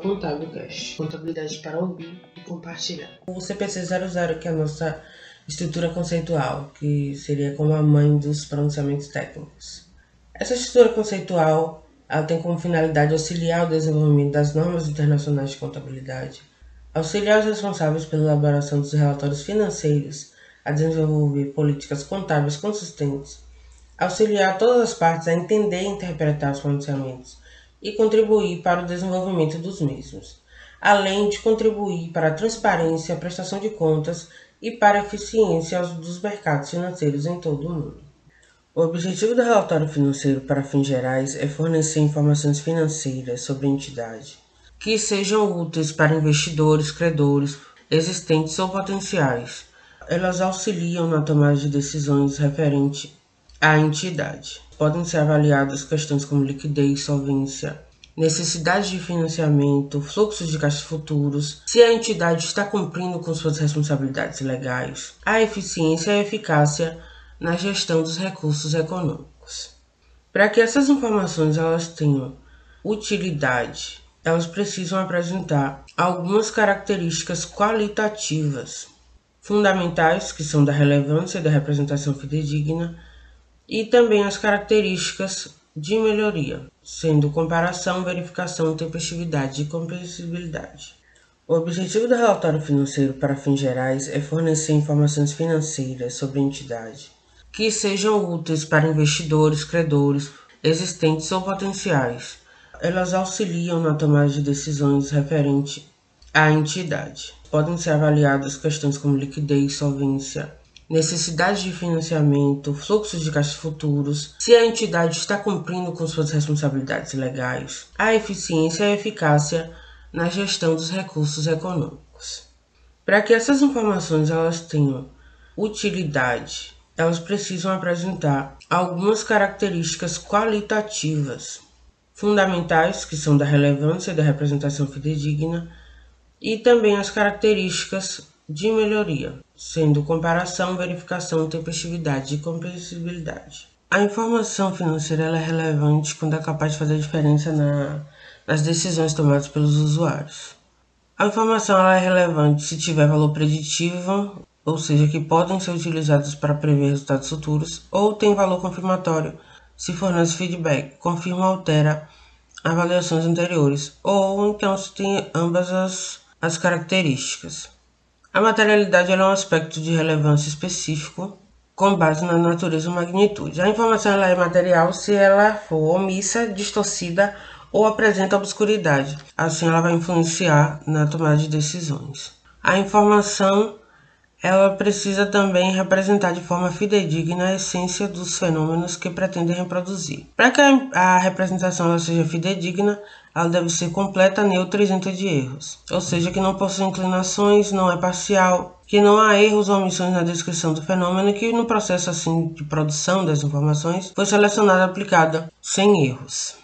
Contábil Cash, contabilidade para ouvir e compartilhar. O CPC 00, que é a nossa estrutura conceitual, que seria como a mãe dos pronunciamentos técnicos. Essa estrutura conceitual ela tem como finalidade auxiliar o desenvolvimento das normas internacionais de contabilidade, auxiliar os responsáveis pela elaboração dos relatórios financeiros a desenvolver políticas contábeis consistentes, auxiliar todas as partes a entender e interpretar os pronunciamentos e contribuir para o desenvolvimento dos mesmos, além de contribuir para a transparência, a prestação de contas e para a eficiência dos mercados financeiros em todo o mundo. O objetivo do relatório financeiro para fins gerais é fornecer informações financeiras sobre a entidade que sejam úteis para investidores, credores, existentes ou potenciais. Elas auxiliam na tomada de decisões referente à entidade. Podem ser avaliadas questões como liquidez, solvência, necessidade de financiamento, fluxos de caixa futuros, se a entidade está cumprindo com suas responsabilidades legais, a eficiência e a eficácia na gestão dos recursos econômicos. Para que essas informações elas tenham utilidade, elas precisam apresentar algumas características qualitativas fundamentais, que são da relevância e da representação fidedigna, e também as características de melhoria, sendo comparação, verificação, tempestividade e compreensibilidade. O objetivo do relatório financeiro para fins gerais é fornecer informações financeiras sobre a entidade que sejam úteis para investidores, credores, existentes ou potenciais. Elas auxiliam na tomada de decisões referente à entidade. Podem ser avaliadas questões como liquidez, solvência, necessidade de financiamento, fluxos de caixa futuros, se a entidade está cumprindo com suas responsabilidades legais, a eficiência e a eficácia na gestão dos recursos econômicos. Para que essas informações elas tenham utilidade, elas precisam apresentar algumas características qualitativas fundamentais, que são da relevância da representação fidedigna, e também as características de melhoria, sendo comparação, verificação, tempestividade e compreensibilidade. A informação financeira é relevante quando é capaz de fazer diferença na, nas decisões tomadas pelos usuários. A informação é relevante se tiver valor preditivo, ou seja, que podem ser utilizados para prever resultados futuros, ou tem valor confirmatório, se fornece feedback, confirma ou altera avaliações anteriores, ou então se tem ambas as, as características. A materialidade é um aspecto de relevância específico com base na natureza ou magnitude. A informação é material se ela for omissa, distorcida ou apresenta obscuridade. Assim, ela vai influenciar na tomada de decisões. A informação ela precisa também representar de forma fidedigna a essência dos fenômenos que pretendem reproduzir. Para que a representação seja fidedigna, ela deve ser completa, neutra e isenta de erros, ou seja, que não possui inclinações, não é parcial, que não há erros ou omissões na descrição do fenômeno e que no processo assim de produção das informações foi selecionada e aplicada sem erros.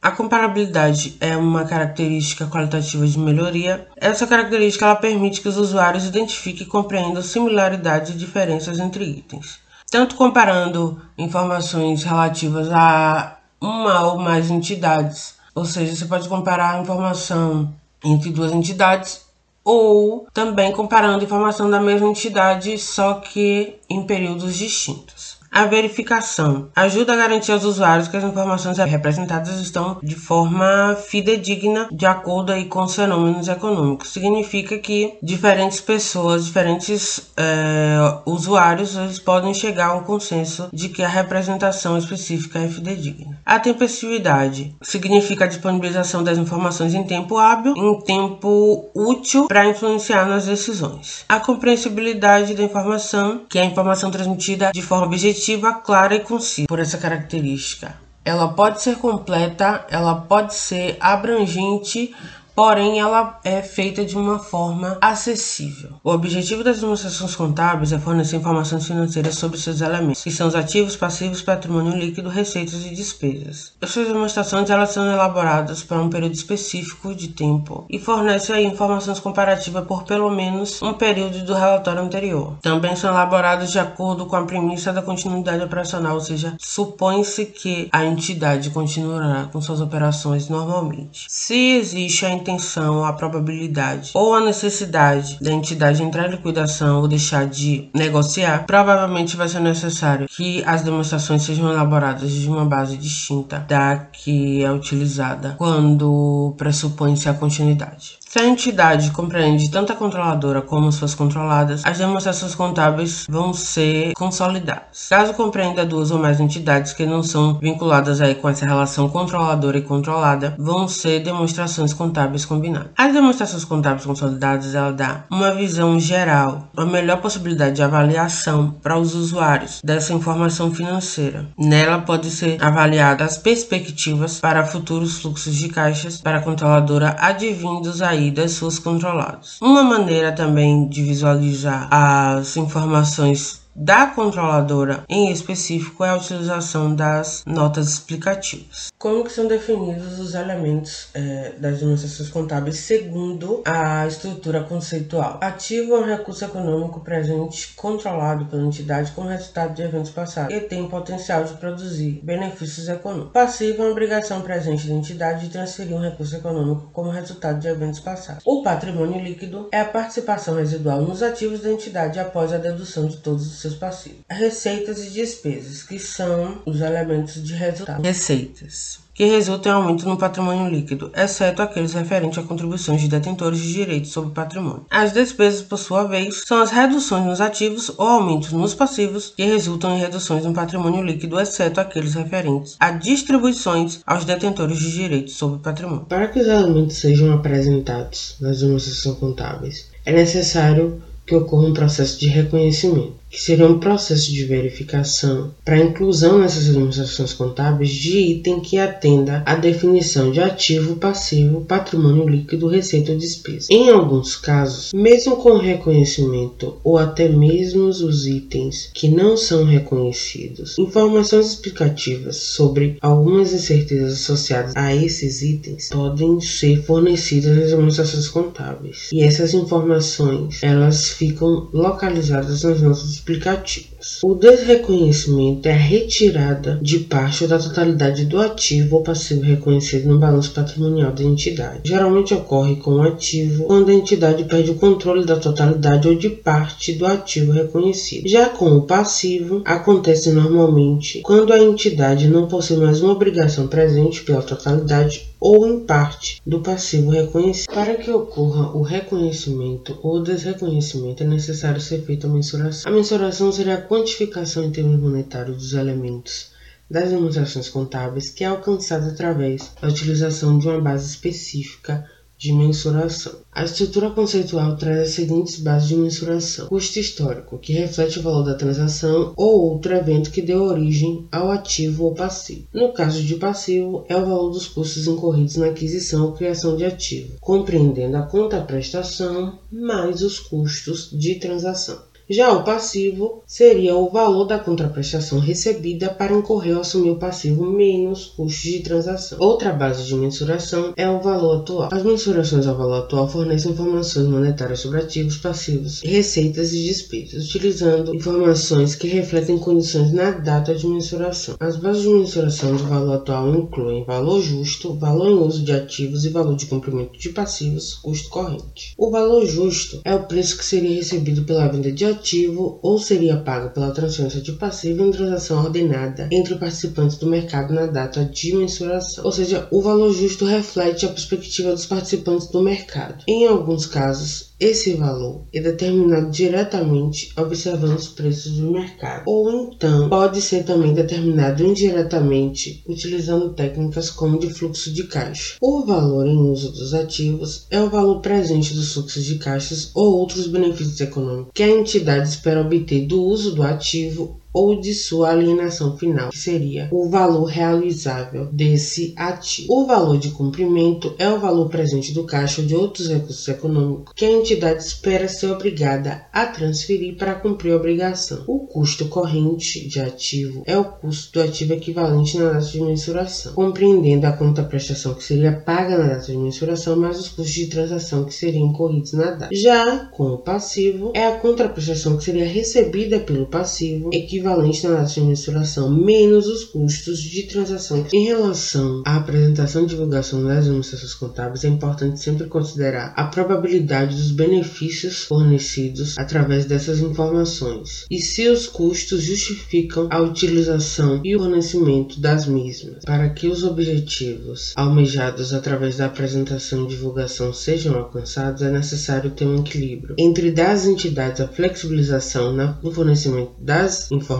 A comparabilidade é uma característica qualitativa de melhoria. Essa característica ela permite que os usuários identifiquem e compreendam similaridades e diferenças entre itens, tanto comparando informações relativas a uma ou mais entidades, ou seja, você pode comparar a informação entre duas entidades ou também comparando informação da mesma entidade, só que em períodos distintos. A verificação ajuda a garantir aos usuários que as informações representadas estão de forma fidedigna de acordo aí com os fenômenos econômicos. Significa que diferentes pessoas, diferentes é, usuários, eles podem chegar a um consenso de que a representação específica é fidedigna. A tempestividade significa a disponibilização das informações em tempo hábil, em tempo útil para influenciar nas decisões. A compreensibilidade da informação, que é a informação transmitida de forma objetiva objetiva, clara e concisa. Por essa característica, ela pode ser completa, ela pode ser abrangente, porém ela é feita de uma forma acessível. O objetivo das demonstrações contábeis é fornecer informações financeiras sobre seus elementos, que são os ativos, passivos, patrimônio líquido, receitas e despesas. Essas demonstrações elas são elaboradas para um período específico de tempo e fornecem informações comparativas por pelo menos um período do relatório anterior. Também são elaboradas de acordo com a premissa da continuidade operacional, ou seja, supõe-se que a entidade continuará com suas operações normalmente. Se existe a intenção, a probabilidade ou a necessidade da entidade entrar em liquidação ou deixar de negociar, provavelmente vai ser necessário que as demonstrações sejam elaboradas de uma base distinta da que é utilizada quando pressupõe-se a continuidade. Se a entidade compreende tanto a controladora como suas controladas, as demonstrações contábeis vão ser consolidadas. Caso compreenda duas ou mais entidades que não são vinculadas aí com essa relação controladora e controlada, vão ser demonstrações contábeis combinadas. As demonstrações contábeis consolidadas ela dá uma visão geral, a melhor possibilidade de avaliação para os usuários dessa informação financeira. Nela pode ser avaliadas as perspectivas para futuros fluxos de caixas para a controladora advindos aí das suas controladas. Uma maneira também de visualizar as informações da controladora em específico é a utilização das notas explicativas. Como que são definidos os elementos é, das demonstrações contábeis segundo a estrutura conceitual? Ativo é um recurso econômico presente controlado pela entidade como resultado de eventos passados e tem potencial de produzir benefícios econômicos. Passivo é uma obrigação presente da entidade de transferir um recurso econômico como resultado de eventos passados. O patrimônio líquido é a participação residual nos ativos da entidade após a dedução de todos os seus seus passivos. Receitas e despesas, que são os elementos de resultado. Receitas que resultam em aumento no patrimônio líquido, exceto aqueles referentes a contribuições de detentores de direitos sobre patrimônio. As despesas, por sua vez, são as reduções nos ativos ou aumentos nos passivos que resultam em reduções no patrimônio líquido, exceto aqueles referentes a distribuições aos detentores de direitos sobre patrimônio. Para que os elementos sejam apresentados nas demonstrações contábeis, é necessário que ocorra um processo de reconhecimento que seria um processo de verificação para inclusão nessas demonstrações contábeis de item que atenda à definição de ativo, passivo, patrimônio líquido, receita ou despesa. Em alguns casos, mesmo com reconhecimento ou até mesmo os itens que não são reconhecidos, informações explicativas sobre algumas incertezas associadas a esses itens podem ser fornecidas nas demonstrações contábeis. E essas informações, elas ficam localizadas nas nossas explicativas. O desreconhecimento é a retirada de parte ou da totalidade do ativo ou passivo reconhecido no balanço patrimonial da entidade. Geralmente ocorre com o ativo quando a entidade perde o controle da totalidade ou de parte do ativo reconhecido. Já com o passivo, acontece normalmente quando a entidade não possui mais uma obrigação presente pela totalidade ou em parte do passivo reconhecido. Para que ocorra o reconhecimento ou desreconhecimento, é necessário ser feita a mensuração. A mensuração seria quantificação em termos monetários dos elementos das demonstrações contábeis que é alcançada através da utilização de uma base específica de mensuração. A estrutura conceitual traz as seguintes bases de mensuração: custo histórico, que reflete o valor da transação ou outro evento que deu origem ao ativo ou passivo. No caso de passivo, é o valor dos custos incorridos na aquisição ou criação de ativo, compreendendo a contraprestação mais os custos de transação. Já o passivo seria o valor da contraprestação recebida para incorrer ou assumir o passivo menos custos de transação. Outra base de mensuração é o valor atual. As mensurações ao valor atual fornecem informações monetárias sobre ativos, passivos, receitas e despesas, utilizando informações que refletem condições na data de mensuração. As bases de mensuração do valor atual incluem valor justo, valor em uso de ativos e valor de comprimento de passivos, custo corrente. O valor justo é o preço que seria recebido pela venda de ativos ativo ou seria pago pela transferência de passivo em transação ordenada entre participantes do mercado na data de mensuração. Ou seja, o valor justo reflete a perspectiva dos participantes do mercado. Em alguns casos, esse valor é determinado diretamente observando os preços do mercado, ou então pode ser também determinado indiretamente utilizando técnicas como de fluxo de caixa. O valor em uso dos ativos é o valor presente dos fluxos de caixas ou outros benefícios econômicos que a entidade espera obter do uso do ativo ou de sua alienação final, que seria o valor realizável desse ativo. O valor de cumprimento é o valor presente do caixa ou de outros recursos econômicos que a entidade espera ser obrigada a transferir para cumprir a obrigação. O custo corrente de ativo é o custo do ativo equivalente na data de mensuração, compreendendo a contraprestação que seria paga na data de mensuração mais os custos de transação que seriam incorridos na data. Já com o passivo, é a contraprestação que seria recebida pelo passivo, equivalente equivalente na data de menos os custos de transação. Em relação à apresentação e divulgação das demonstrações contábeis, é importante sempre considerar a probabilidade dos benefícios fornecidos através dessas informações e se os custos justificam a utilização e o fornecimento das mesmas. Para que os objetivos almejados através da apresentação e divulgação sejam alcançados, é necessário ter um equilíbrio entre das entidades a flexibilização no fornecimento das informações,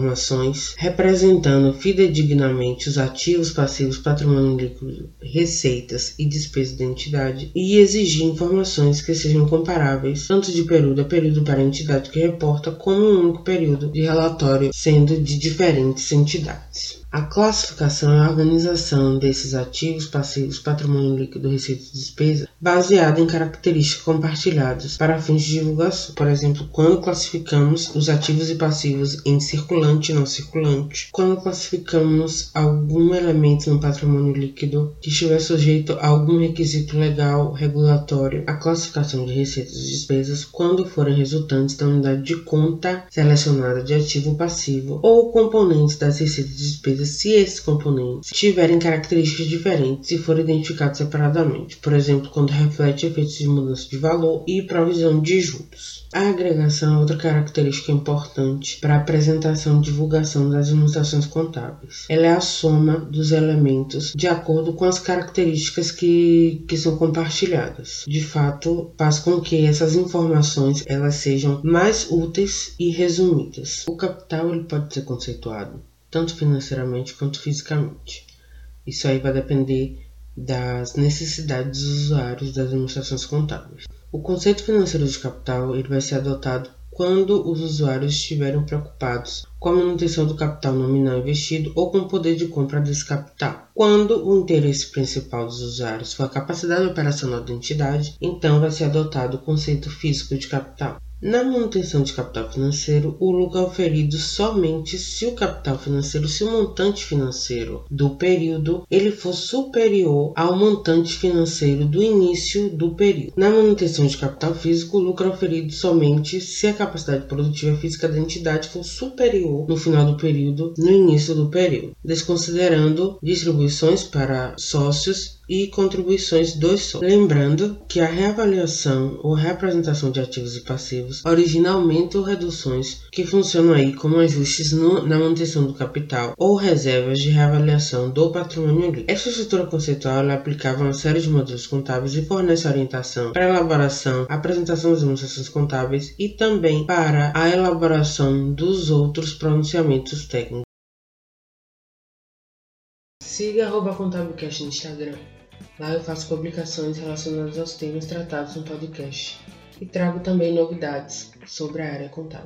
representando fidedignamente os ativos, passivos, patrimônio líquido, receitas e despesas da entidade, e exigir informações que sejam comparáveis tanto de período a período para a entidade que reporta, como um único período de relatório, sendo de diferentes entidades. A classificação e a organização desses ativos, passivos, patrimônio líquido, receita e despesa, baseada em características compartilhadas para fins de divulgação. Por exemplo, quando classificamos os ativos e passivos em circulante e não circulante, quando classificamos algum elemento no patrimônio líquido que estiver sujeito a algum requisito legal regulatório, a classificação de receitas e despesas quando forem resultantes da unidade de conta selecionada de ativo passivo ou componentes das receitas e despesas se esses componentes tiverem características diferentes e forem identificados separadamente, por exemplo, quando reflete efeitos de mudança de valor e provisão de juros. A agregação é outra característica importante para a apresentação e divulgação das ilustrações contábeis. Ela é a soma dos elementos de acordo com as características que, que são compartilhadas. De fato, faz com que essas informações elas sejam mais úteis e resumidas. O capital ele pode ser conceituado tanto financeiramente quanto fisicamente. Isso aí vai depender das necessidades dos usuários das administrações contábeis. O conceito financeiro de capital ele vai ser adotado quando os usuários estiverem preocupados com a manutenção do capital nominal investido ou com o poder de compra desse capital. Quando o interesse principal dos usuários for a capacidade operacional da entidade, então vai ser adotado o conceito físico de capital. Na manutenção de capital financeiro, o lucro é oferido somente se o capital financeiro, se o montante financeiro do período, ele for superior ao montante financeiro do início do período. Na manutenção de capital físico, o lucro é oferido somente se a capacidade produtiva física da entidade for superior no final do período, no início do período, desconsiderando distribuições para sócios e contribuições dos sócios. Lembrando que a reavaliação ou reapresentação de ativos e passivos origina aumento ou reduções que funcionam aí como ajustes no, na manutenção do capital ou reservas de reavaliação do patrimônio líquido. Essa estrutura conceitual é aplicável a uma série de modelos contábeis e fornece orientação para a elaboração, apresentação das demonstrações contábeis e também para a elaboração dos outros pronunciamentos técnicos. Siga arroba Contábilcast no Instagram. Lá eu faço publicações relacionadas aos temas tratados no podcast e trago também novidades sobre a área contábil.